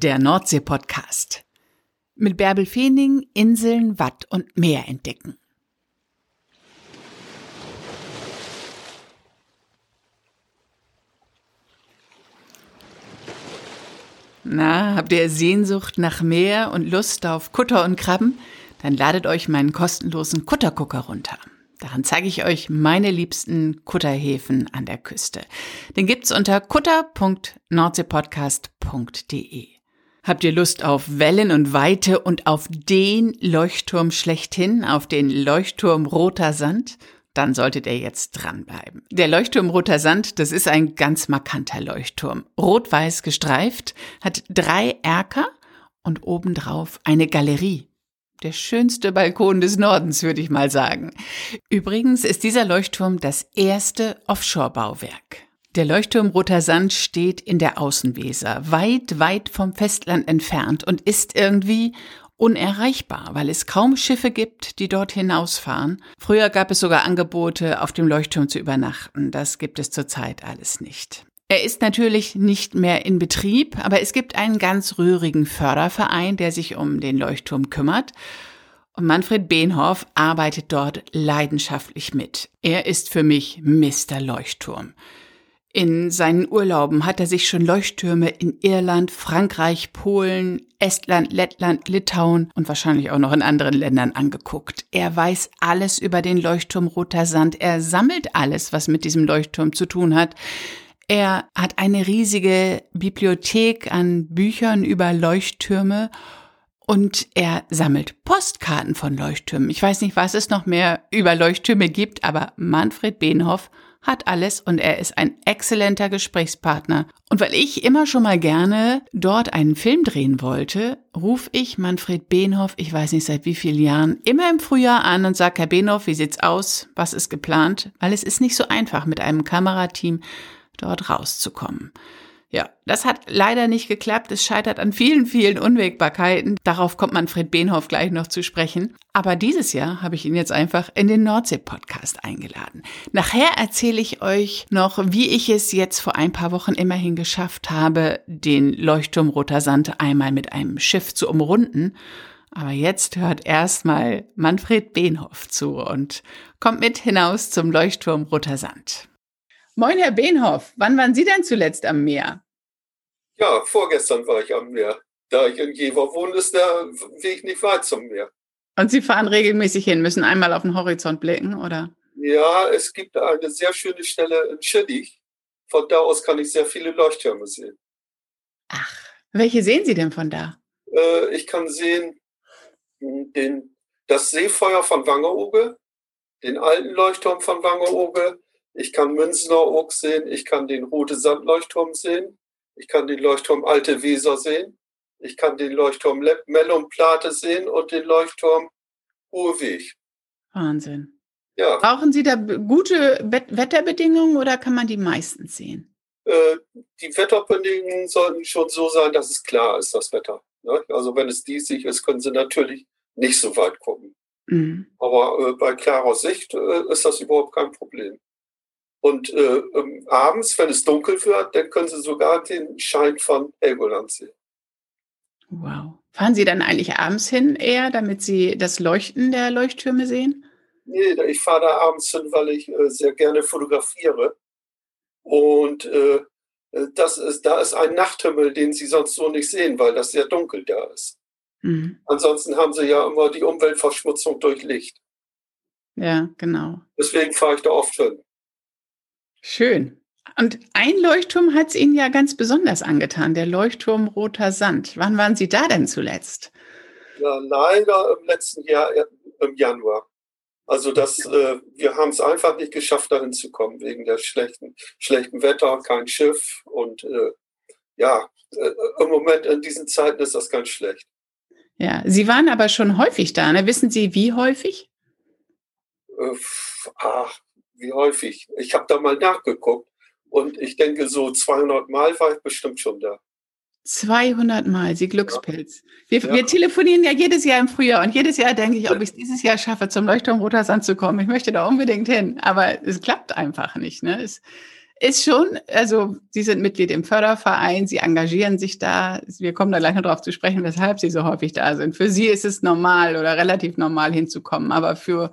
der Nordsee-Podcast. Mit Bärbel Feening Inseln, Watt und Meer entdecken. Na, habt ihr Sehnsucht nach Meer und Lust auf Kutter und Krabben? Dann ladet euch meinen kostenlosen Kuttergucker runter. Daran zeige ich euch meine liebsten Kutterhäfen an der Küste. Den gibt's unter kutter.nordseepodcast.de. Habt ihr Lust auf Wellen und Weite und auf den Leuchtturm schlechthin, auf den Leuchtturm Roter Sand? Dann solltet ihr jetzt dranbleiben. Der Leuchtturm Roter Sand, das ist ein ganz markanter Leuchtturm. Rot-weiß gestreift, hat drei Erker und obendrauf eine Galerie der schönste Balkon des Nordens, würde ich mal sagen. Übrigens ist dieser Leuchtturm das erste Offshore-Bauwerk. Der Leuchtturm Roter Sand steht in der Außenweser, weit, weit vom Festland entfernt und ist irgendwie unerreichbar, weil es kaum Schiffe gibt, die dort hinausfahren. Früher gab es sogar Angebote, auf dem Leuchtturm zu übernachten. Das gibt es zurzeit alles nicht. Er ist natürlich nicht mehr in Betrieb, aber es gibt einen ganz rührigen Förderverein, der sich um den Leuchtturm kümmert. Und Manfred Behnhoff arbeitet dort leidenschaftlich mit. Er ist für mich Mr. Leuchtturm. In seinen Urlauben hat er sich schon Leuchttürme in Irland, Frankreich, Polen, Estland, Lettland, Litauen und wahrscheinlich auch noch in anderen Ländern angeguckt. Er weiß alles über den Leuchtturm Roter Sand. Er sammelt alles, was mit diesem Leuchtturm zu tun hat. Er hat eine riesige Bibliothek an Büchern über Leuchttürme und er sammelt Postkarten von Leuchttürmen. Ich weiß nicht, was es noch mehr über Leuchttürme gibt, aber Manfred Behnhoff hat alles und er ist ein exzellenter Gesprächspartner. Und weil ich immer schon mal gerne dort einen Film drehen wollte, rufe ich Manfred Behnhoff, ich weiß nicht seit wie vielen Jahren, immer im Frühjahr an und sage, Herr Behnhoff, wie sieht's aus? Was ist geplant? Weil es ist nicht so einfach mit einem Kamerateam dort rauszukommen. Ja, das hat leider nicht geklappt. Es scheitert an vielen, vielen Unwägbarkeiten. Darauf kommt Manfred Behnhoff gleich noch zu sprechen. Aber dieses Jahr habe ich ihn jetzt einfach in den Nordsee-Podcast eingeladen. Nachher erzähle ich euch noch, wie ich es jetzt vor ein paar Wochen immerhin geschafft habe, den Leuchtturm Roter Sand einmal mit einem Schiff zu umrunden. Aber jetzt hört erstmal Manfred Behnhoff zu und kommt mit hinaus zum Leuchtturm Roter Sand. Moin, Herr Behnhoff. Wann waren Sie denn zuletzt am Meer? Ja, vorgestern war ich am Meer. Da ich in Jever wohne, ist der Weg nicht weit zum Meer. Und Sie fahren regelmäßig hin, müssen einmal auf den Horizont blicken, oder? Ja, es gibt eine sehr schöne Stelle in Schillig. Von da aus kann ich sehr viele Leuchttürme sehen. Ach, welche sehen Sie denn von da? Äh, ich kann sehen hm, den, das Seefeuer von Wangerooge, den alten Leuchtturm von Wangerooge, ich kann Münzener Oak sehen, ich kann den Rote Sandleuchtturm sehen, ich kann den Leuchtturm Alte Weser sehen, ich kann den Leuchtturm Mellum Plate sehen und den Leuchtturm Hohe Weg. Wahnsinn. Ja. Brauchen Sie da gute Wetterbedingungen oder kann man die meistens sehen? Äh, die Wetterbedingungen sollten schon so sein, dass es klar ist, das Wetter. Ne? Also wenn es diesig ist, können Sie natürlich nicht so weit gucken. Mhm. Aber äh, bei klarer Sicht äh, ist das überhaupt kein Problem. Und äh, ähm, abends, wenn es dunkel wird, dann können Sie sogar den Schein von Helgoland sehen. Wow. Fahren Sie dann eigentlich abends hin eher, damit Sie das Leuchten der Leuchttürme sehen? Nee, ich fahre da abends hin, weil ich äh, sehr gerne fotografiere. Und äh, das ist, da ist ein Nachthimmel, den Sie sonst so nicht sehen, weil das sehr dunkel da ist. Mhm. Ansonsten haben Sie ja immer die Umweltverschmutzung durch Licht. Ja, genau. Deswegen fahre ich da oft hin. Schön. Und ein Leuchtturm hat es Ihnen ja ganz besonders angetan, der Leuchtturm Roter Sand. Wann waren Sie da denn zuletzt? Ja, leider im letzten Jahr im Januar. Also das, äh, wir haben es einfach nicht geschafft, dahin zu kommen, wegen der schlechten, schlechten Wetter, kein Schiff. Und äh, ja, äh, im Moment in diesen Zeiten ist das ganz schlecht. Ja, Sie waren aber schon häufig da, ne? Wissen Sie, wie häufig? Äh, ach, wie häufig. Ich habe da mal nachgeguckt und ich denke, so 200 Mal war ich bestimmt schon da. 200 Mal, Sie Glückspilz. Wir, ja. wir, telefonieren ja jedes Jahr im Frühjahr und jedes Jahr denke ich, ob ich es dieses Jahr schaffe, zum Leuchtturm Roter Sand zu kommen. Ich möchte da unbedingt hin, aber es klappt einfach nicht. Ne? Es, ist schon, also Sie sind Mitglied im Förderverein, Sie engagieren sich da. Wir kommen da gleich noch darauf zu sprechen, weshalb Sie so häufig da sind. Für Sie ist es normal oder relativ normal hinzukommen, aber für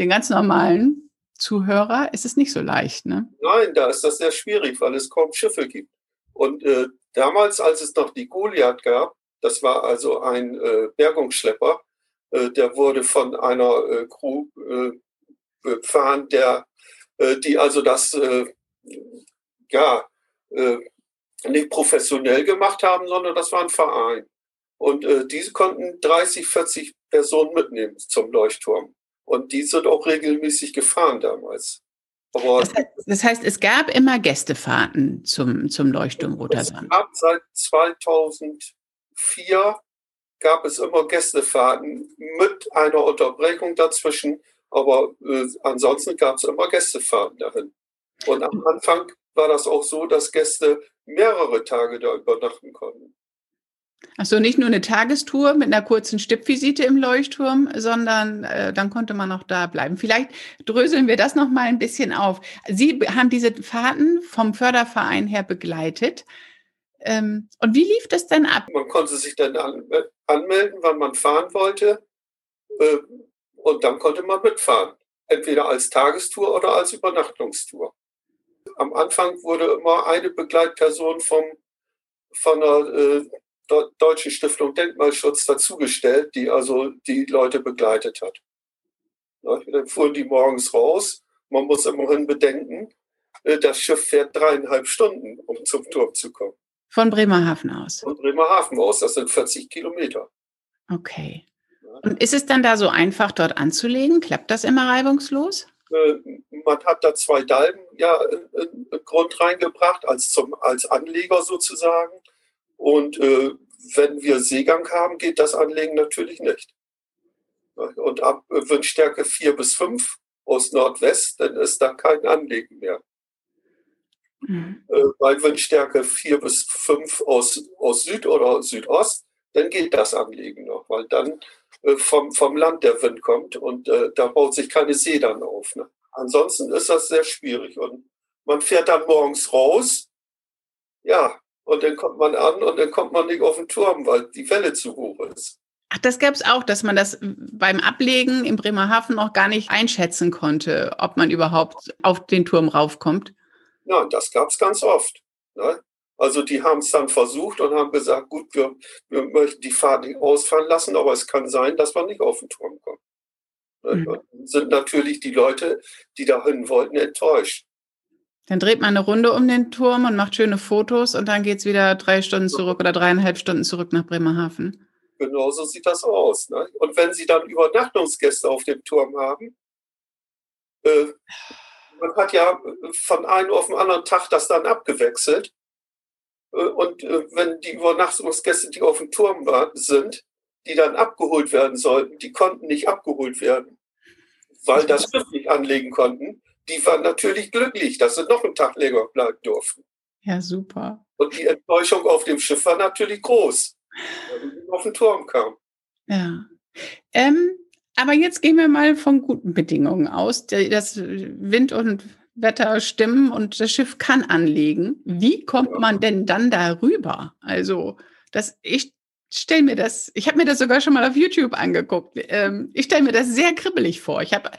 den ganz normalen Zuhörer ist es nicht so leicht, ne? Nein, da ist das sehr schwierig, weil es kaum Schiffe gibt. Und äh, damals, als es noch die Goliath gab, das war also ein äh, Bergungsschlepper, äh, der wurde von einer äh, Crew äh, befahren, der, äh, die also das äh, ja äh, nicht professionell gemacht haben, sondern das war ein Verein. Und äh, diese konnten 30, 40 Personen mitnehmen zum Leuchtturm. Und die sind auch regelmäßig gefahren damals. Aber das, heißt, das heißt, es gab immer Gästefahrten zum, zum Leuchtturm Roter Sand. Es gab seit 2004 gab es immer Gästefahrten mit einer Unterbrechung dazwischen, aber äh, ansonsten gab es immer Gästefahrten dahin. Und am Anfang war das auch so, dass Gäste mehrere Tage da übernachten konnten. Achso, nicht nur eine Tagestour mit einer kurzen Stippvisite im Leuchtturm, sondern äh, dann konnte man noch da bleiben. Vielleicht dröseln wir das noch mal ein bisschen auf. Sie haben diese Fahrten vom Förderverein her begleitet. Ähm, und wie lief das denn ab? Man konnte sich dann an, anmelden, wann man fahren wollte. Äh, und dann konnte man mitfahren. Entweder als Tagestour oder als Übernachtungstour. Am Anfang wurde immer eine Begleitperson vom, von der äh, Deutschen Stiftung Denkmalschutz dazugestellt, die also die Leute begleitet hat. dann fuhren die morgens raus. Man muss immerhin bedenken, äh, das Schiff fährt dreieinhalb Stunden, um zum Turm zu kommen. Von Bremerhaven aus? Von Bremerhaven aus, das sind 40 Kilometer. Okay. Und ist es dann da so einfach, dort anzulegen? Klappt das immer reibungslos? Äh, man hat da zwei Dalben ja in, Grund reingebracht, als, zum, als Anleger sozusagen. Und äh, wenn wir Seegang haben, geht das Anlegen natürlich nicht. Und ab Windstärke 4 bis 5 aus Nordwest, dann ist da kein Anlegen mehr. Mhm. Äh, bei Windstärke 4 bis 5 aus, aus Süd oder Südost, dann geht das Anlegen noch, weil dann äh, vom, vom Land der Wind kommt und äh, da baut sich keine See dann auf. Ne? Ansonsten ist das sehr schwierig und man fährt dann morgens raus, ja, und dann kommt man an und dann kommt man nicht auf den Turm, weil die Welle zu hoch ist. Ach, das gab es auch, dass man das beim Ablegen im Bremerhaven noch gar nicht einschätzen konnte, ob man überhaupt auf den Turm raufkommt. Ja, das gab es ganz oft. Ne? Also die haben es dann versucht und haben gesagt, gut, wir, wir möchten die Fahrt nicht ausfallen lassen, aber es kann sein, dass man nicht auf den Turm kommt. Ne? Mhm. Sind natürlich die Leute, die dahin wollten, enttäuscht. Dann dreht man eine Runde um den Turm und macht schöne Fotos und dann geht es wieder drei Stunden zurück oder dreieinhalb Stunden zurück nach Bremerhaven. Genau so sieht das aus. Ne? Und wenn Sie dann Übernachtungsgäste auf dem Turm haben, äh, man hat ja von einem auf den anderen Tag das dann abgewechselt. Äh, und äh, wenn die Übernachtungsgäste, die auf dem Turm waren, sind, die dann abgeholt werden sollten, die konnten nicht abgeholt werden, weil das Schiff nicht anlegen konnten die waren natürlich glücklich, dass sie noch einen Tag länger bleiben durften. Ja, super. Und die Enttäuschung auf dem Schiff war natürlich groß, weil sie auf den Turm kam. Ja. Ähm, aber jetzt gehen wir mal von guten Bedingungen aus. Das Wind und Wetter stimmen und das Schiff kann anlegen. Wie kommt ja. man denn dann darüber? Also, das, ich stelle mir das, ich habe mir das sogar schon mal auf YouTube angeguckt. Ähm, ich stelle mir das sehr kribbelig vor. Ich habe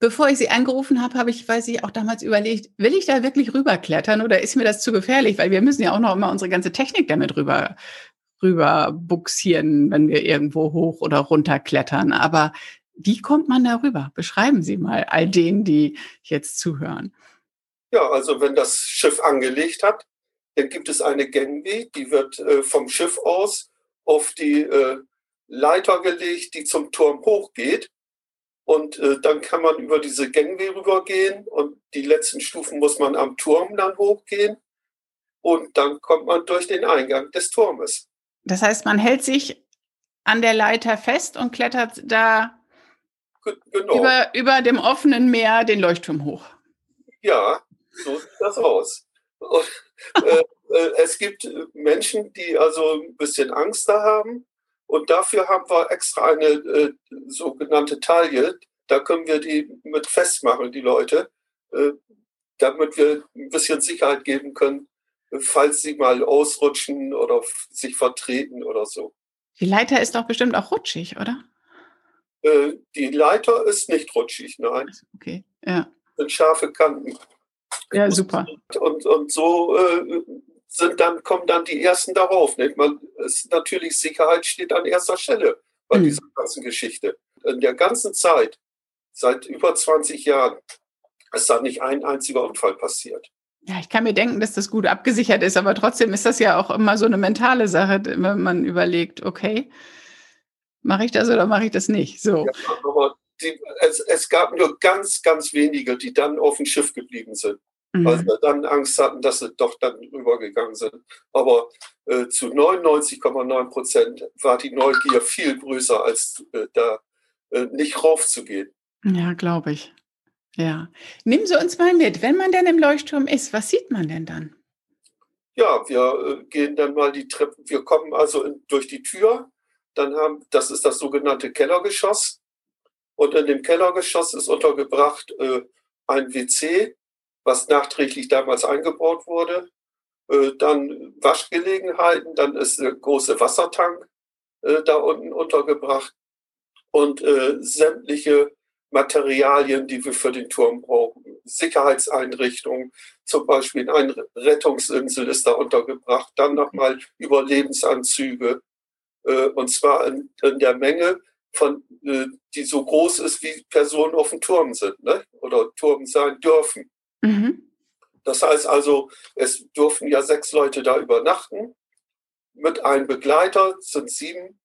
Bevor ich Sie angerufen habe, habe ich, weiß ich, auch damals überlegt, will ich da wirklich rüberklettern oder ist mir das zu gefährlich? Weil wir müssen ja auch noch immer unsere ganze Technik damit rüber, rüber buxieren, wenn wir irgendwo hoch oder runter klettern. Aber wie kommt man da rüber? Beschreiben Sie mal all denen, die jetzt zuhören. Ja, also wenn das Schiff angelegt hat, dann gibt es eine Gangway, die wird äh, vom Schiff aus auf die äh, Leiter gelegt, die zum Turm hochgeht. Und äh, dann kann man über diese Gangway rübergehen und die letzten Stufen muss man am Turm dann hochgehen. Und dann kommt man durch den Eingang des Turmes. Das heißt, man hält sich an der Leiter fest und klettert da genau. über, über dem offenen Meer den Leuchtturm hoch. Ja, so sieht das aus. Und, äh, äh, es gibt Menschen, die also ein bisschen Angst da haben. Und dafür haben wir extra eine äh, sogenannte Taille. Da können wir die mit festmachen, die Leute. Äh, damit wir ein bisschen Sicherheit geben können, falls sie mal ausrutschen oder sich vertreten oder so. Die Leiter ist doch bestimmt auch rutschig, oder? Äh, die Leiter ist nicht rutschig, nein. Okay, ja. Sind scharfe Kanten. Ja, super. Und, und so äh, sind dann, kommen dann die ersten darauf. Nicht? Man, ist natürlich Sicherheit steht an erster Stelle bei mhm. dieser ganzen Geschichte. In der ganzen Zeit, seit über 20 Jahren, ist da nicht ein einziger Unfall passiert. Ja, ich kann mir denken, dass das gut abgesichert ist, aber trotzdem ist das ja auch immer so eine mentale Sache, wenn man überlegt, okay, mache ich das oder mache ich das nicht? So. Ja, aber die, es, es, gab nur ganz, ganz wenige, die dann auf dem Schiff geblieben sind, mhm. weil sie dann Angst hatten, dass sie doch dann rübergegangen sind. Aber äh, zu 99,9 Prozent war die Neugier viel größer, als äh, da äh, nicht raufzugehen. Ja, glaube ich. Ja. Nehmen Sie uns mal mit, wenn man denn im Leuchtturm ist, was sieht man denn dann? Ja, wir äh, gehen dann mal die Treppe, wir kommen also in, durch die Tür, dann haben, das ist das sogenannte Kellergeschoss. Und in dem Kellergeschoss ist untergebracht äh, ein WC, was nachträglich damals eingebaut wurde. Äh, dann Waschgelegenheiten, dann ist der große Wassertank äh, da unten untergebracht und äh, sämtliche Materialien, die wir für den Turm brauchen. Sicherheitseinrichtungen, zum Beispiel eine Rettungsinsel ist da untergebracht, dann nochmal Überlebensanzüge, und zwar in, in, der Menge von, die so groß ist, wie Personen auf dem Turm sind, ne? oder Turm sein dürfen. Mhm. Das heißt also, es dürfen ja sechs Leute da übernachten. Mit einem Begleiter sind sieben.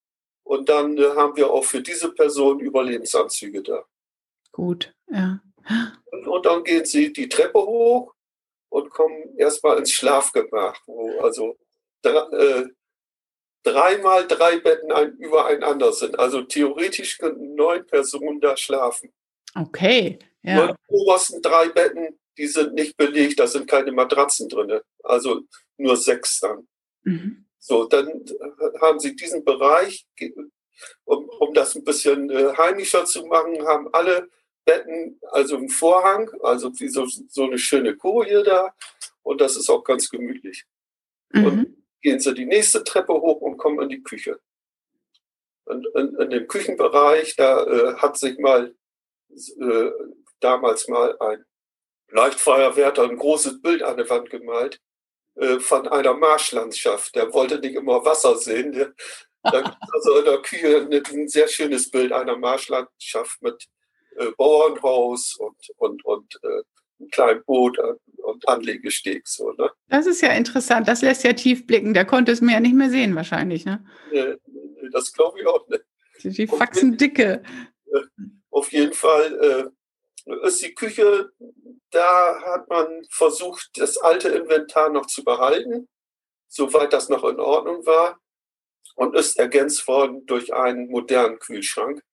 Und dann äh, haben wir auch für diese Person Überlebensanzüge da. Gut, ja. Und, und, dann gehen sie die Treppe hoch und kommen erstmal ins Schlafgemach, wo also äh, dreimal drei Betten ein, übereinander sind. Also theoretisch könnten neun Personen da schlafen. Okay, ja. Und die obersten drei Betten, die sind nicht belegt, da sind keine Matratzen drin. Also nur sechs dann. Mhm. So, dann haben sie diesen Bereich, um, um das ein bisschen äh, heimischer zu machen, haben alle Betten, also ein Vorhang, also wie so, so eine schöne Koje da. Und das ist auch ganz gemütlich. Mhm. Und gehen sie die nächste Treppe hoch und kommen in die Küche. Und in, in dem Küchenbereich, da äh, hat sich mal äh, damals mal ein Leuchtfeuerwärter ein großes Bild an der Wand gemalt äh, von einer Marschlandschaft. Der wollte nicht immer Wasser sehen. Der, da gibt also in der Küche ein sehr schönes Bild einer Marschlandschaft mit äh, Bauernhaus und, und, und äh, einem kleinen Boot und Anlegesteg. So, ne? Das ist ja interessant. Das lässt ja tief blicken. Der konnte es mir ja nicht mehr sehen, wahrscheinlich. Ne? Nee, das glaube ich auch nicht. Die Faxen dicke. Auf jeden Fall äh, ist die Küche, da hat man versucht, das alte Inventar noch zu behalten, soweit das noch in Ordnung war, und ist ergänzt worden durch einen modernen Kühlschrank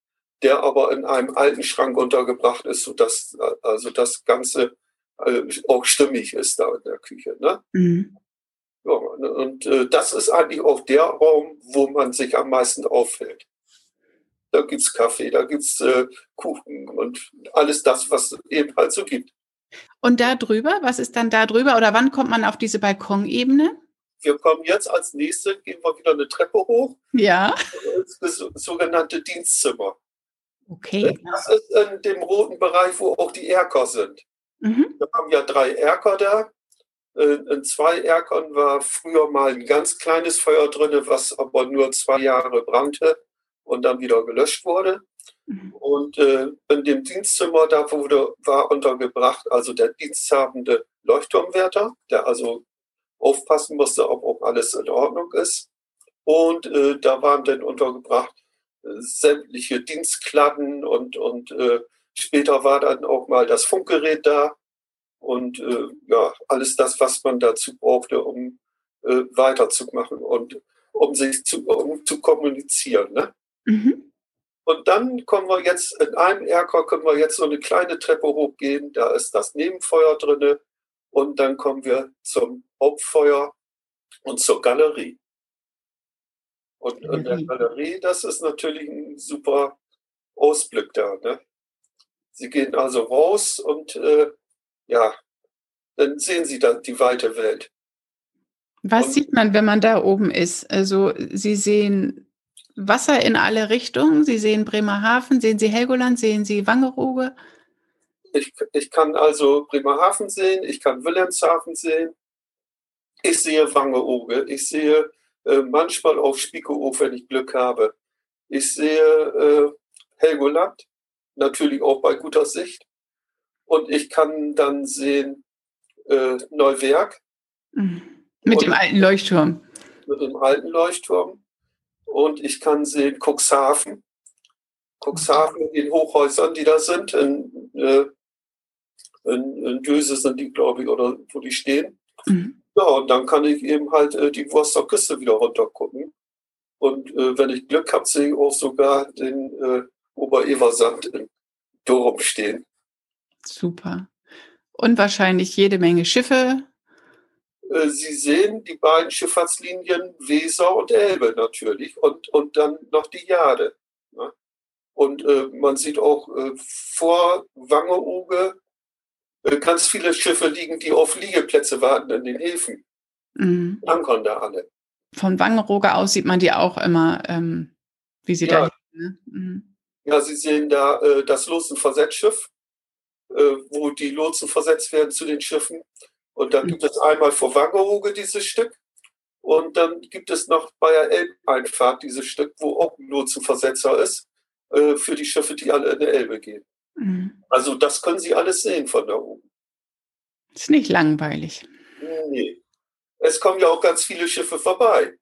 der aber in einem alten Schrank untergebracht ist, sodass also das Ganze äh, auch stimmig ist da in der Küche. Ne? Mhm. Ja, und äh, das ist eigentlich auch der Raum, wo man sich am meisten auffällt. Da gibt es Kaffee, da gibt es äh, Kuchen und alles das, was es eben halt so gibt. Und da drüber, was ist dann da drüber oder wann kommt man auf diese Balkonebene? Wir kommen jetzt als nächstes, gehen wir wieder eine Treppe hoch. Ja. Das sogenannte Dienstzimmer. Okay. Das ist in dem roten Bereich, wo auch die Erker sind. Mhm. Wir haben ja drei Erker da. In zwei Erkern war früher mal ein ganz kleines Feuer drin, was aber nur zwei Jahre brannte und dann wieder gelöscht wurde. Mhm. Und äh, in dem Dienstzimmer, da wurde, war untergebracht, also der diensthabende Leuchtturmwärter, der also aufpassen musste, ob auch alles in Ordnung ist. Und äh, da waren dann untergebracht sämtliche Dienstkladden und, und äh, später war dann auch mal das Funkgerät da und äh, ja, alles das, was man dazu brauchte, um äh, weiterzumachen und um sich zu, um zu kommunizieren. Ne? Mhm. Und dann kommen wir jetzt, in einem Erker können wir jetzt so eine kleine Treppe hochgehen, da ist das Nebenfeuer drinne und dann kommen wir zum Hauptfeuer und zur Galerie. Und in der Galerie, das ist natürlich ein super Ausblick da. Ne? Sie gehen also raus und äh, ja, dann sehen Sie da die weite Welt. Was und, sieht man, wenn man da oben ist? Also Sie sehen Wasser in alle Richtungen, Sie sehen Bremerhaven, sehen Sie Helgoland, sehen Sie Wangerooge? Ich, ich kann also Bremerhaven sehen, ich kann Wilhelmshaven sehen, ich sehe Wangerooge, ich sehe äh, manchmal auch Spiekeroog, wenn ich Glück habe. Ich sehe äh, Helgoland, natürlich auch bei guter Sicht. Und ich kann dann sehen äh, Neuwerk. Mhm. Mit dem alten Leuchtturm. Mit dem alten Leuchtturm. Und ich kann sehen Cuxhaven. Cuxhaven in den Hochhäusern, die da sind. In, äh, in, in Döse sind die, glaube ich, oder wo die stehen. Mhm. Ja, und dann kann ich eben halt äh, die Wurster Küste wieder runter gucken. Und äh, wenn ich Glück habe, sehe ich auch sogar den äh, Obereversand in Dorum stehen. Super. Und wahrscheinlich jede Menge Schiffe. Äh, Sie sehen die beiden Schifffahrtslinien Weser und Elbe natürlich und, und dann noch die Jade. Ne? Und äh, man sieht auch äh, vor Wangerooge äh, ganz viele Schiffe liegen, die auf Liegeplätze warten in den Häfen. Mhm. Ankern da alle. Von Wangerooge aus sieht man die auch immer, ähm, wie sie ja. da liegen. Ne? Mhm. Ja, Sie sehen da äh, das Lotsenversetzschiff, äh, wo die Lotsen versetzt werden zu den Schiffen. Und dann gibt es einmal vor Wangerooge dieses Stück. Und dann gibt es noch bei der Elbeinfahrt dieses Stück, wo auch ein Lotsenversetzer ist, äh, für die Schiffe, die alle in der Elbe gehen. Mhm. Also das können Sie alles sehen von da oben. Ist nicht langweilig. Nee. Es kommen ja auch ganz viele Schiffe vorbei.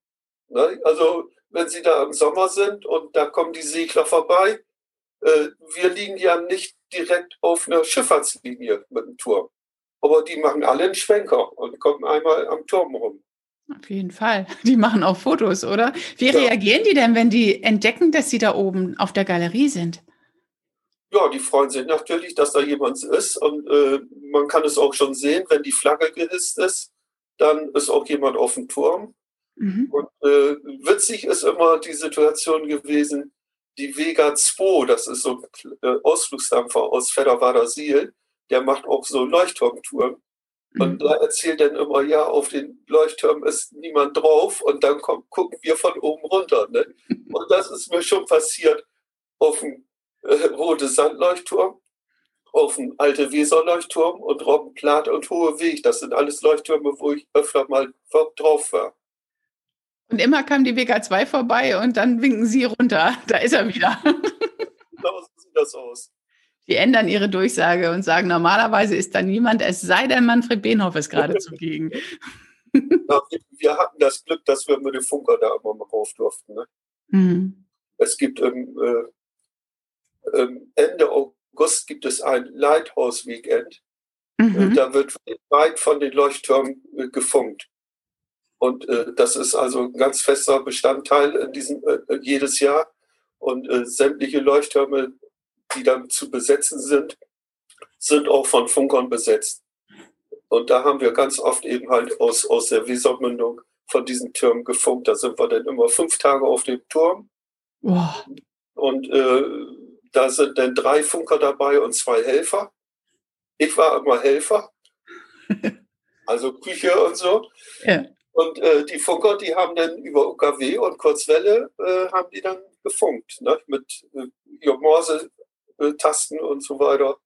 Ne? Also wenn Sie da im Sommer sind und da kommen die Segler vorbei, äh, wir liegen ja nicht direkt auf einer Schifffahrtslinie mit dem Turm. Aber die machen alle einen Schwenker und kommen einmal am Turm rum. Auf jeden Fall. Die machen auch Fotos, oder? Wie ja. reagieren die denn, wenn die entdecken, dass sie da oben auf der Galerie sind? Ja, die freuen sich natürlich, dass da jemand ist. Und äh, man kann es auch schon sehen, wenn die Flagge gehisst ist, dann ist auch jemand auf dem Turm. Mhm. Und äh, witzig ist immer die Situation gewesen, die Vega 2, das ist so ein äh, Ausflugsdampfer aus Fedderwader Siel, der macht auch so Leuchtturmtouren. Mhm. Und da erzählt dann immer, ja, auf den Leuchtturm ist niemand drauf und dann kommt, gucken wir von oben runter. Ne? Und das ist mir schon passiert auf dem äh, Rote Sandleuchtturm, auf dem Alte Weserleuchtturm und Robbenplat und Hohe Weg. Das sind alles Leuchttürme, wo ich öfter mal drauf war. Und immer kam die WK2 vorbei und dann winken sie runter. Da ist er wieder. Genau so sieht das aus. Die ändern ihre Durchsage und sagen, normalerweise ist da niemand, es sei denn, Manfred Behnhoff ist gerade zugegen. Ja, wir hatten das Glück, dass wir mit dem Funker da immer mal rauf durften. Ne? Mhm. Es gibt im, äh, Ende August gibt es ein Lighthouse-Weekend. Mhm. Da wird weit von den Leuchttürmen äh, gefunkt. Und äh, das ist also ein ganz fester Bestandteil in diesem, äh, jedes Jahr. Und äh, sämtliche Leuchttürme, die dann zu besetzen sind, sind auch von Funkern besetzt. Und da haben wir ganz oft eben halt aus, aus der Wesermündung von diesen Türmen gefunkt. Da sind wir dann immer fünf Tage auf dem Turm. Wow. Und äh, da sind dann drei Funker dabei und zwei Helfer. Ich war immer Helfer. also Küche und so. Ja. Und äh, die Funker, die haben dann über UKW und Kurzwelle äh, haben die dann gefunkt, ne? mit äh, Morse-Tasten und so weiter.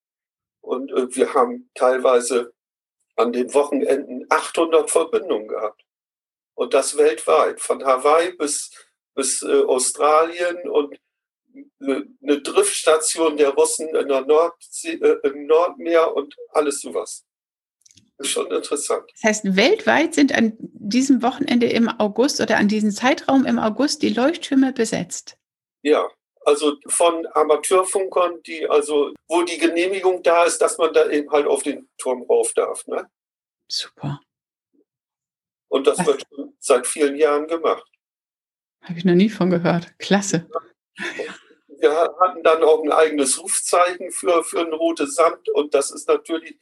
Und äh, wir haben teilweise an den Wochenenden 800 Verbindungen gehabt. Und das weltweit, von Hawaii bis, bis äh, Australien und eine, eine Driftstation der Russen in der Nordsee, äh, im Nordmeer und alles sowas schon interessant. Das heißt, weltweit sind an diesem Wochenende im August oder an diesem Zeitraum im August die Leuchttürme besetzt. Ja, also von Amateurfunkern, die also, wo die Genehmigung da ist, dass man da eben halt auf den Turm rauf darf. Ne? Super. Und das Was? wird schon seit vielen Jahren gemacht. Habe ich noch nie von gehört. Klasse. Wir hatten dann auch ein eigenes Rufzeichen für, für ein rotes Sand und das ist natürlich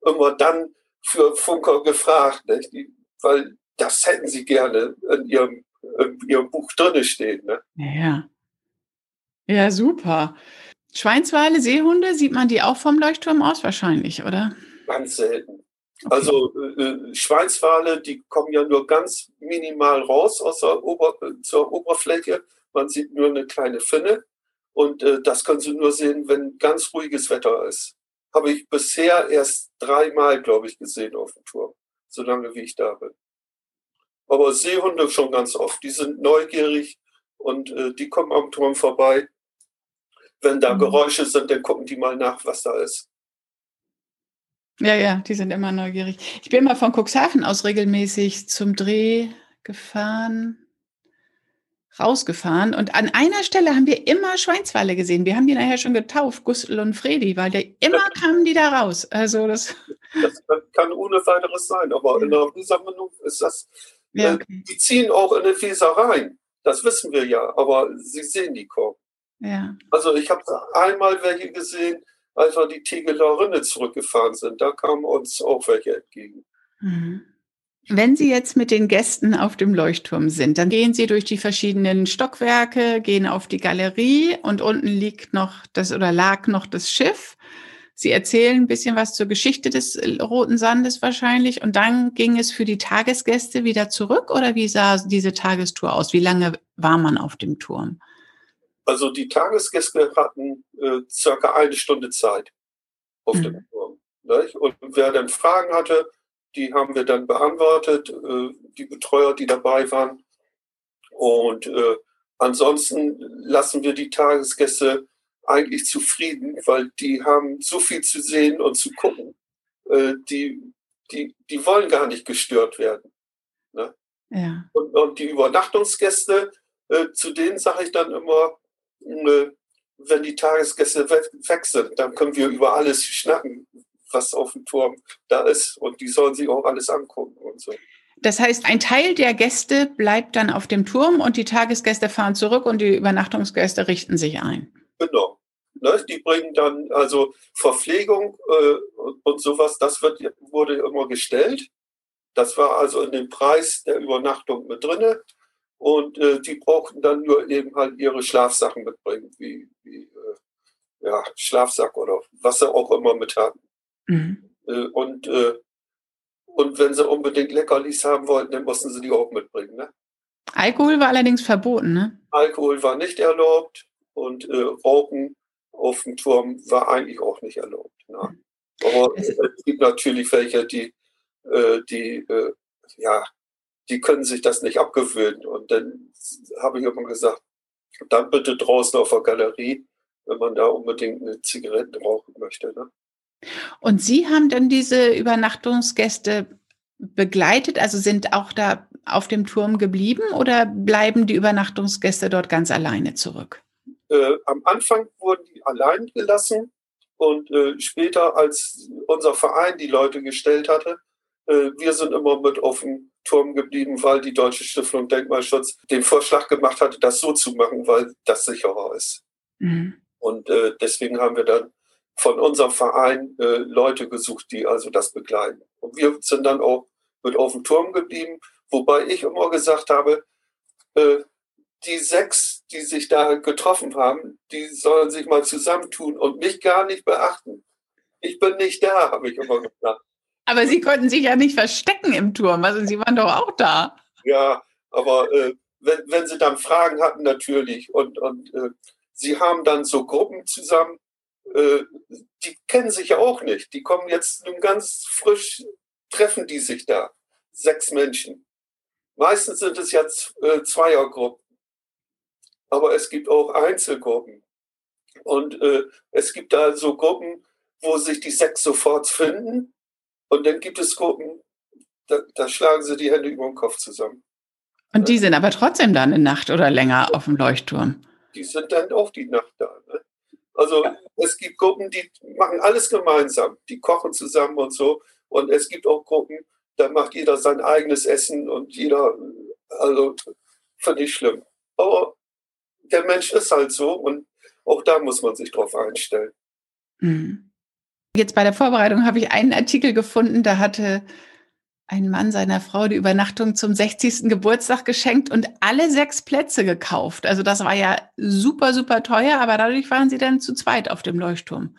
immer dann für Funker gefragt, nicht? Die, weil das hätten sie gerne in ihrem, in ihrem Buch drin stehen. Ne? Ja. Ja, super. Schweinswale, Seehunde, sieht man die auch vom Leuchtturm aus wahrscheinlich, oder? Ganz selten. Okay. Also äh, Schweinswale, die kommen ja nur ganz minimal raus aus der Ober zur Oberfläche. Man sieht nur eine kleine Finne. Und äh, das können Sie nur sehen, wenn ganz ruhiges Wetter ist. Habe ich bisher erst dreimal, glaube ich, gesehen auf dem Turm, so lange wie ich da bin. Aber Seehunde schon ganz oft. Die sind neugierig und äh, die kommen am Turm vorbei. Wenn da mhm. Geräusche sind, dann gucken die mal nach, was da ist. Ja, ja, die sind immer neugierig. Ich bin mal von Cuxhaven aus regelmäßig zum Dreh gefahren, rausgefahren und an einer Stelle haben wir immer Schweinswale gesehen. Wir haben die nachher schon getauft, Gustl und Fredi, weil der immer kamen die da raus. Also das, das kann ohne weiteres sein, aber in der Sammlung ist das, ja, äh, okay. die ziehen auch in den Weser rein. Das wissen wir ja, aber sie sehen die kaum. Ja. Also ich habe einmal welche gesehen, als wir die Tegeler Rinne zurückgefahren sind. Da kamen uns auch welche entgegen. Mhm. Wenn Sie jetzt mit den Gästen auf dem Leuchtturm sind, dann gehen Sie durch die verschiedenen Stockwerke, gehen auf die Galerie und unten liegt noch das oder lag noch das Schiff. Sie erzählen ein bisschen was zur Geschichte des Roten Sandes wahrscheinlich und dann ging es für die Tagesgäste wieder zurück oder wie sah diese Tagestour aus? Wie lange war man auf dem Turm? Also die Tagesgäste hatten äh, circa eine Stunde Zeit auf mhm. dem Turm. Nicht? Und wer dann Fragen hatte, die haben wir dann beantwortet, äh, die Betreuer, die dabei waren. Und äh, ansonsten lassen wir die Tagesgäste eigentlich zufrieden, weil die haben so viel zu sehen und zu gucken. Äh, die, die, die wollen gar nicht gestört werden. Ne? Ja. Und, und die Übernachtungsgäste, äh, zu denen sage ich dann immer, wenn die Tagesgäste weg sind, dann können wir über alles schnacken, was auf dem Turm da ist. Und die sollen sich auch alles angucken und so. Das heißt, ein Teil der Gäste bleibt dann auf dem Turm und die Tagesgäste fahren zurück und die Übernachtungsgäste richten sich ein. Genau. Ne, die bringen dann also Verpflegung äh, und, und, sowas, das wird, wurde immer gestellt. Das war also in dem Preis der Übernachtung mit drinne. Und äh, die brauchten dann nur eben halt ihre Schlafsachen mitbringen, wie, wie äh, ja, Schlafsack oder was sie auch immer mit hatten. Mhm. Äh, und, äh, und wenn sie unbedingt Leckerlis haben wollten, dann mussten sie die auch mitbringen. Ne? Alkohol war allerdings verboten, ne? Alkohol war nicht erlaubt und äh, Rauchen auf dem Turm war eigentlich auch nicht erlaubt. Ne? Aber es gibt natürlich welche, die, äh, die ja, die können sich das nicht abgewöhnen. Und dann habe ich immer gesagt, dann bitte draußen auf der Galerie, wenn man da unbedingt eine Zigarette rauchen möchte. Ne? Und Sie haben dann diese Übernachtungsgäste begleitet, also sind auch da auf dem Turm geblieben oder bleiben die Übernachtungsgäste dort ganz alleine zurück? Äh, am Anfang wurden die allein gelassen und äh, später, als unser Verein die Leute gestellt hatte, wir sind immer mit auf dem Turm geblieben, weil die Deutsche Stiftung Denkmalschutz den Vorschlag gemacht hatte, das so zu machen, weil das sicherer ist. Mhm. Und äh, deswegen haben wir dann von unserem Verein äh, Leute gesucht, die also das begleiten. Und wir sind dann auch mit auf dem Turm geblieben, wobei ich immer gesagt habe, äh, die sechs, die sich da getroffen haben, die sollen sich mal zusammentun und mich gar nicht beachten. Ich bin nicht da, habe ich immer gesagt. Aber Sie konnten sich ja nicht verstecken im Turm. Also Sie waren doch auch da. Ja, aber äh, wenn, wenn Sie dann Fragen hatten, natürlich. Und, und äh, Sie haben dann so Gruppen zusammen, äh, die kennen sich ja auch nicht. Die kommen jetzt nun ganz frisch, treffen die sich da. Sechs Menschen. Meistens sind es jetzt äh, Zweiergruppen. Aber es gibt auch Einzelgruppen. Und äh, es gibt da so Gruppen, wo sich die sechs sofort finden und dann gibt es Gruppen, da, da schlagen sie die Hände über den Kopf zusammen. Und die sind aber trotzdem dann eine Nacht oder länger auf dem Leuchtturm. Die sind dann auch die Nacht da. Ne? Also ja. es gibt Gruppen, die machen alles gemeinsam. Die kochen zusammen und so. Und es gibt auch Gruppen, da macht jeder sein eigenes Essen und jeder, also finde ich schlimm. Aber der Mensch ist halt so und auch da muss man sich drauf einstellen. Mhm. Jetzt bei der Vorbereitung habe ich einen Artikel gefunden, da hatte ein Mann seiner Frau die Übernachtung zum 60. Geburtstag geschenkt und alle sechs Plätze gekauft. Also das war ja super, super teuer, aber dadurch waren sie dann zu zweit auf dem Leuchtturm.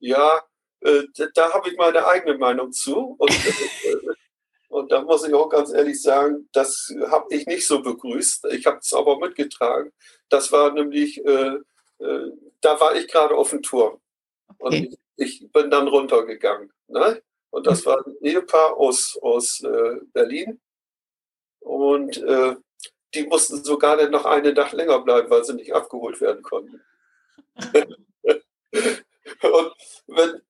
Ja, äh, da habe ich meine eigene Meinung zu. Und, äh, und da muss ich auch ganz ehrlich sagen, das habe ich nicht so begrüßt. Ich habe es aber mitgetragen. Das war nämlich, äh, äh, da war ich gerade auf dem Turm. Und okay. ich, ich, bin dann runtergegangen. Ne? Und das war ein Ehepaar aus, aus äh, Berlin. Und äh, die mussten sogar dann noch eine Nacht länger bleiben, weil sie nicht abgeholt werden konnten. und wenn,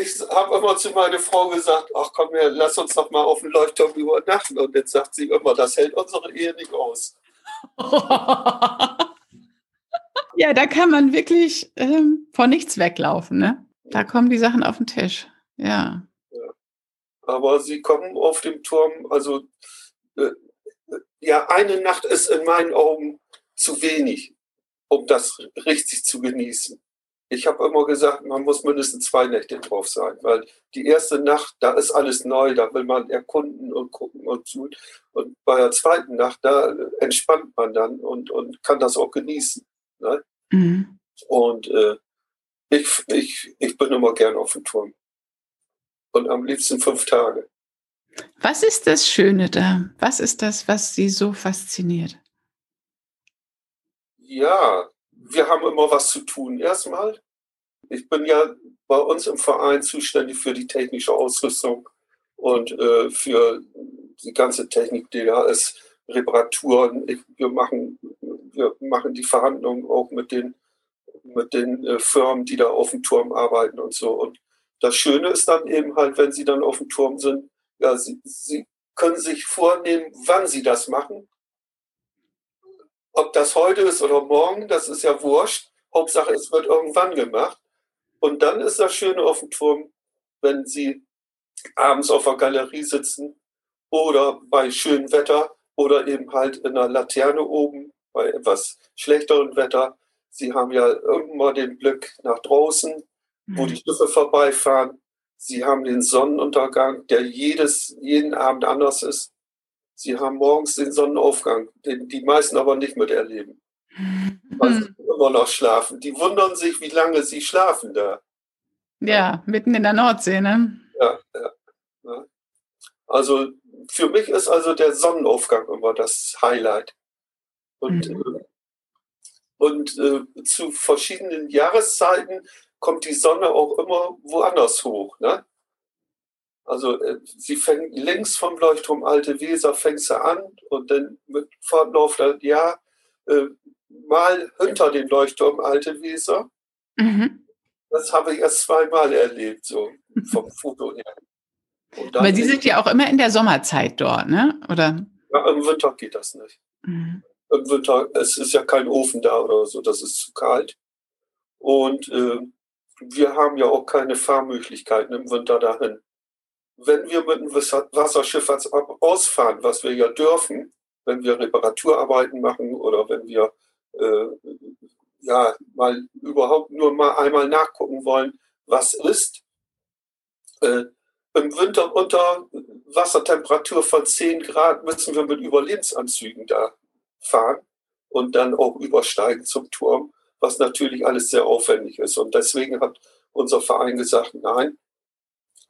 ich habe immer zu meiner Frau gesagt, ach komm her, lass uns doch mal auf dem Leuchtturm übernachten. Und jetzt sagt sie immer, das hält unsere Ehe nicht aus. ja, da kann man wirklich ähm, vor nichts weglaufen. Ne? Da kommen die Sachen auf den Tisch. Ja. ja. Aber sie kommen auf dem Turm, also äh, ja, eine Nacht ist in meinen Augen zu wenig, um das richtig zu genießen. Ich habe immer gesagt, man muss mindestens zwei Nächte drauf sein, weil die erste Nacht, da ist alles neu, da will man erkunden und gucken und tun. Und bei der zweiten Nacht, da entspannt man dann und, und kann das auch genießen. Ne? Mhm. Und äh, ich, ich, ich bin immer gern auf dem Turm. Und am liebsten fünf Tage. Was ist das Schöne da? Was ist das, was Sie so fasziniert? Ja, wir haben immer was zu tun. Erstmal, ich bin ja bei uns im Verein zuständig für die technische Ausrüstung und äh, für die ganze Technik, die da ist, Reparaturen. Ich, wir, machen, wir machen die Verhandlungen auch mit den, mit den äh, Firmen, die da auf dem Turm arbeiten und so. Und das Schöne ist dann eben halt, wenn sie dann auf dem Turm sind, ja, sie, sie können sich vornehmen, wann sie das machen. Ob das heute ist oder morgen, das ist ja wurscht. Hauptsache, es wird irgendwann gemacht. Und dann ist das Schöne auf dem Turm, wenn sie abends auf der Galerie sitzen oder bei schönem Wetter oder eben halt in einer Laterne oben bei etwas schlechterem Wetter. Sie haben ja immer den Blick nach draußen, wo mhm. die Schiffe vorbeifahren. Sie haben den Sonnenuntergang, der jedes, jeden Abend anders ist. Sie haben morgens den Sonnenaufgang, den die meisten aber nicht miterleben. Weil sie immer noch schlafen. Die wundern sich, wie lange sie schlafen da. Ja, mitten in der Nordsee, ne? Ja, ja. ja. Also für mich ist also der Sonnenaufgang immer das Highlight. Und, mhm. äh, und äh, zu verschiedenen Jahreszeiten kommt die Sonne auch immer woanders hoch. Ne? Also äh, sie fängt links vom Leuchtturm Alte Weser, fängt sie an und dann mit Fortlauf der Jahr äh, mal hinter den Leuchtturm Alte Weser. Mhm. Das habe ich erst zweimal erlebt, so vom Foto her. Aber Sie sind ja auch immer in der Sommerzeit dort, ne? Oder? Ja, im Winter geht das nicht. Mhm. Im Winter, es ist ja kein Ofen da oder so, das ist zu kalt. Und äh, wir haben ja auch keine Fahrmöglichkeiten im Winter dahin. Wenn wir mit dem Wasserschiff ausfahren, was wir ja dürfen, wenn wir Reparaturarbeiten machen oder wenn wir äh, ja mal überhaupt nur mal einmal nachgucken wollen, was ist, äh, im Winter unter Wassertemperatur von 10 Grad müssen wir mit Überlebensanzügen da fahren und dann auch übersteigen zum Turm was natürlich alles sehr aufwendig ist. Und deswegen hat unser Verein gesagt, nein,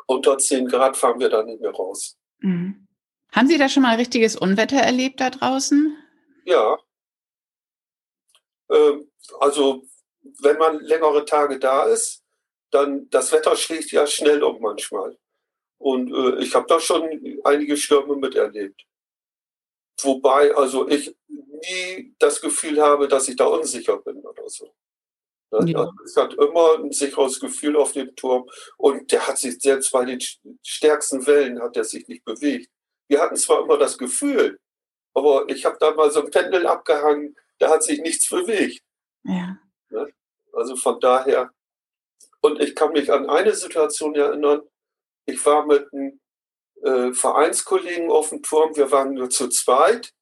unter 10 Grad fahren wir da nicht mehr raus. Mhm. Haben Sie da schon mal richtiges Unwetter erlebt da draußen? Ja. Ähm, also, wenn man längere Tage da ist, dann das Wetter schlägt ja schnell um manchmal. Und äh, ich habe da schon einige Stürme miterlebt. Wobei also ich nie das Gefühl habe, dass ich da unsicher bin oder so. Ne? Ja. Es hat immer ein sicheres Gefühl auf dem Turm und der hat sich selbst bei den stärksten Wellen hat er sich nicht bewegt. Wir hatten zwar immer das Gefühl, aber ich habe da mal so ein Pendel abgehangen, da hat sich nichts bewegt. Ja. Ne? Also von daher, und ich kann mich an eine Situation erinnern, ich war mit einem äh, Vereinskollegen auf dem Turm, wir waren nur zu zweit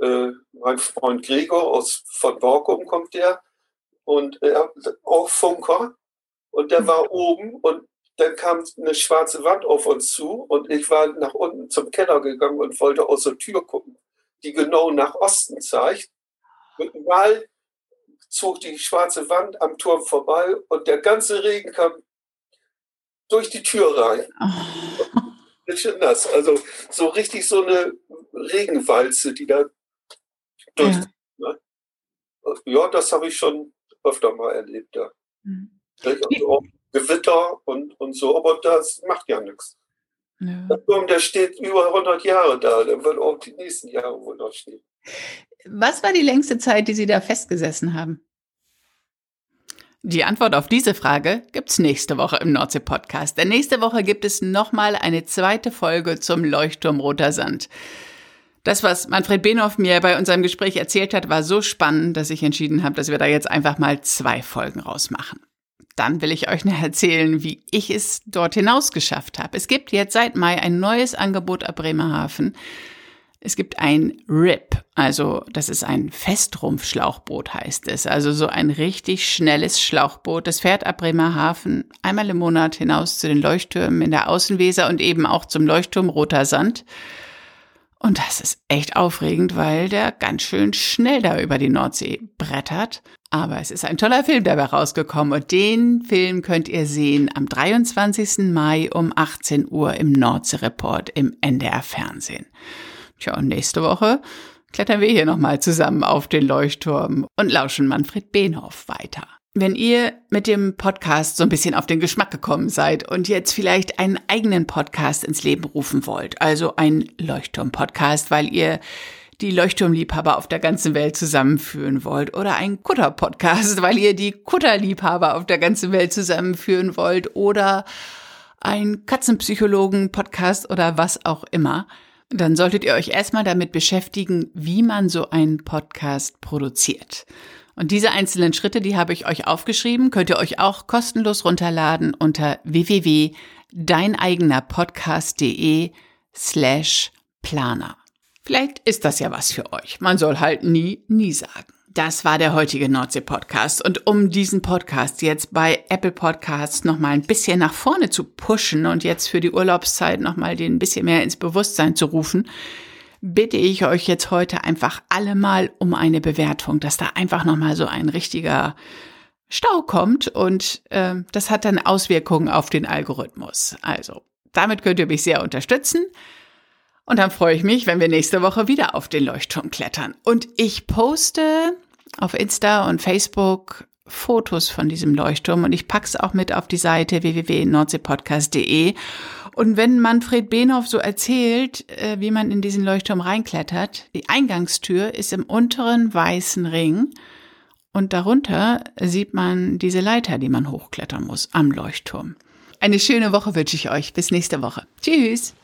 äh, mein Freund Gregor aus von Borkum kommt der und äh, auch Funker und der war oben und dann kam eine schwarze Wand auf uns zu und ich war nach unten zum Keller gegangen und wollte aus der Tür gucken, die genau nach Osten zeigt. Und mal zog die schwarze Wand am Turm vorbei und der ganze Regen kam durch die Tür rein. Oh. Nass. Also so richtig so eine Regenwalze, die da durch. Ja, ne? ja das habe ich schon öfter mal erlebt. Ja. Mhm. Also Gewitter und, und so, aber das macht ja nichts. Ja. Der Turm, der steht über 100 Jahre da, der wird auch die nächsten Jahre wohl noch stehen. Was war die längste Zeit, die Sie da festgesessen haben? Die Antwort auf diese Frage gibt's nächste Woche im Nordsee-Podcast. Denn nächste Woche gibt es nochmal eine zweite Folge zum Leuchtturm Roter Sand. Das, was Manfred Benhoff mir bei unserem Gespräch erzählt hat, war so spannend, dass ich entschieden habe, dass wir da jetzt einfach mal zwei Folgen rausmachen. Dann will ich euch noch erzählen, wie ich es dort hinaus geschafft habe. Es gibt jetzt seit Mai ein neues Angebot ab Bremerhaven. Es gibt ein RIP, also das ist ein Festrumpfschlauchboot heißt es, also so ein richtig schnelles Schlauchboot. Das fährt ab Bremerhaven einmal im Monat hinaus zu den Leuchttürmen in der Außenweser und eben auch zum Leuchtturm Roter Sand. Und das ist echt aufregend, weil der ganz schön schnell da über die Nordsee brettert. Aber es ist ein toller Film dabei rausgekommen und den Film könnt ihr sehen am 23. Mai um 18 Uhr im Nordsee-Report im NDR Fernsehen. Tja, und nächste Woche klettern wir hier nochmal zusammen auf den Leuchtturm und lauschen Manfred Behnhoff weiter. Wenn ihr mit dem Podcast so ein bisschen auf den Geschmack gekommen seid und jetzt vielleicht einen eigenen Podcast ins Leben rufen wollt, also ein Leuchtturm-Podcast, weil ihr die Leuchtturmliebhaber auf der ganzen Welt zusammenführen wollt oder ein Kutter-Podcast, weil ihr die Kutterliebhaber auf der ganzen Welt zusammenführen wollt oder ein Katzenpsychologen-Podcast oder was auch immer, dann solltet ihr euch erstmal damit beschäftigen, wie man so einen Podcast produziert. Und diese einzelnen Schritte, die habe ich euch aufgeschrieben, könnt ihr euch auch kostenlos runterladen unter www.deineigenerpodcast.de slash Planer. Vielleicht ist das ja was für euch. Man soll halt nie, nie sagen. Das war der heutige Nordsee-Podcast. Und um diesen Podcast jetzt bei Apple Podcasts nochmal ein bisschen nach vorne zu pushen und jetzt für die Urlaubszeit nochmal den ein bisschen mehr ins Bewusstsein zu rufen, bitte ich euch jetzt heute einfach alle mal um eine Bewertung, dass da einfach nochmal so ein richtiger Stau kommt und äh, das hat dann Auswirkungen auf den Algorithmus. Also, damit könnt ihr mich sehr unterstützen. Und dann freue ich mich, wenn wir nächste Woche wieder auf den Leuchtturm klettern. Und ich poste auf Insta und Facebook Fotos von diesem Leuchtturm und ich pack's auch mit auf die Seite www.nordseepodcast.de. Und wenn Manfred Behnhoff so erzählt, äh, wie man in diesen Leuchtturm reinklettert, die Eingangstür ist im unteren weißen Ring und darunter sieht man diese Leiter, die man hochklettern muss am Leuchtturm. Eine schöne Woche wünsche ich euch. Bis nächste Woche. Tschüss.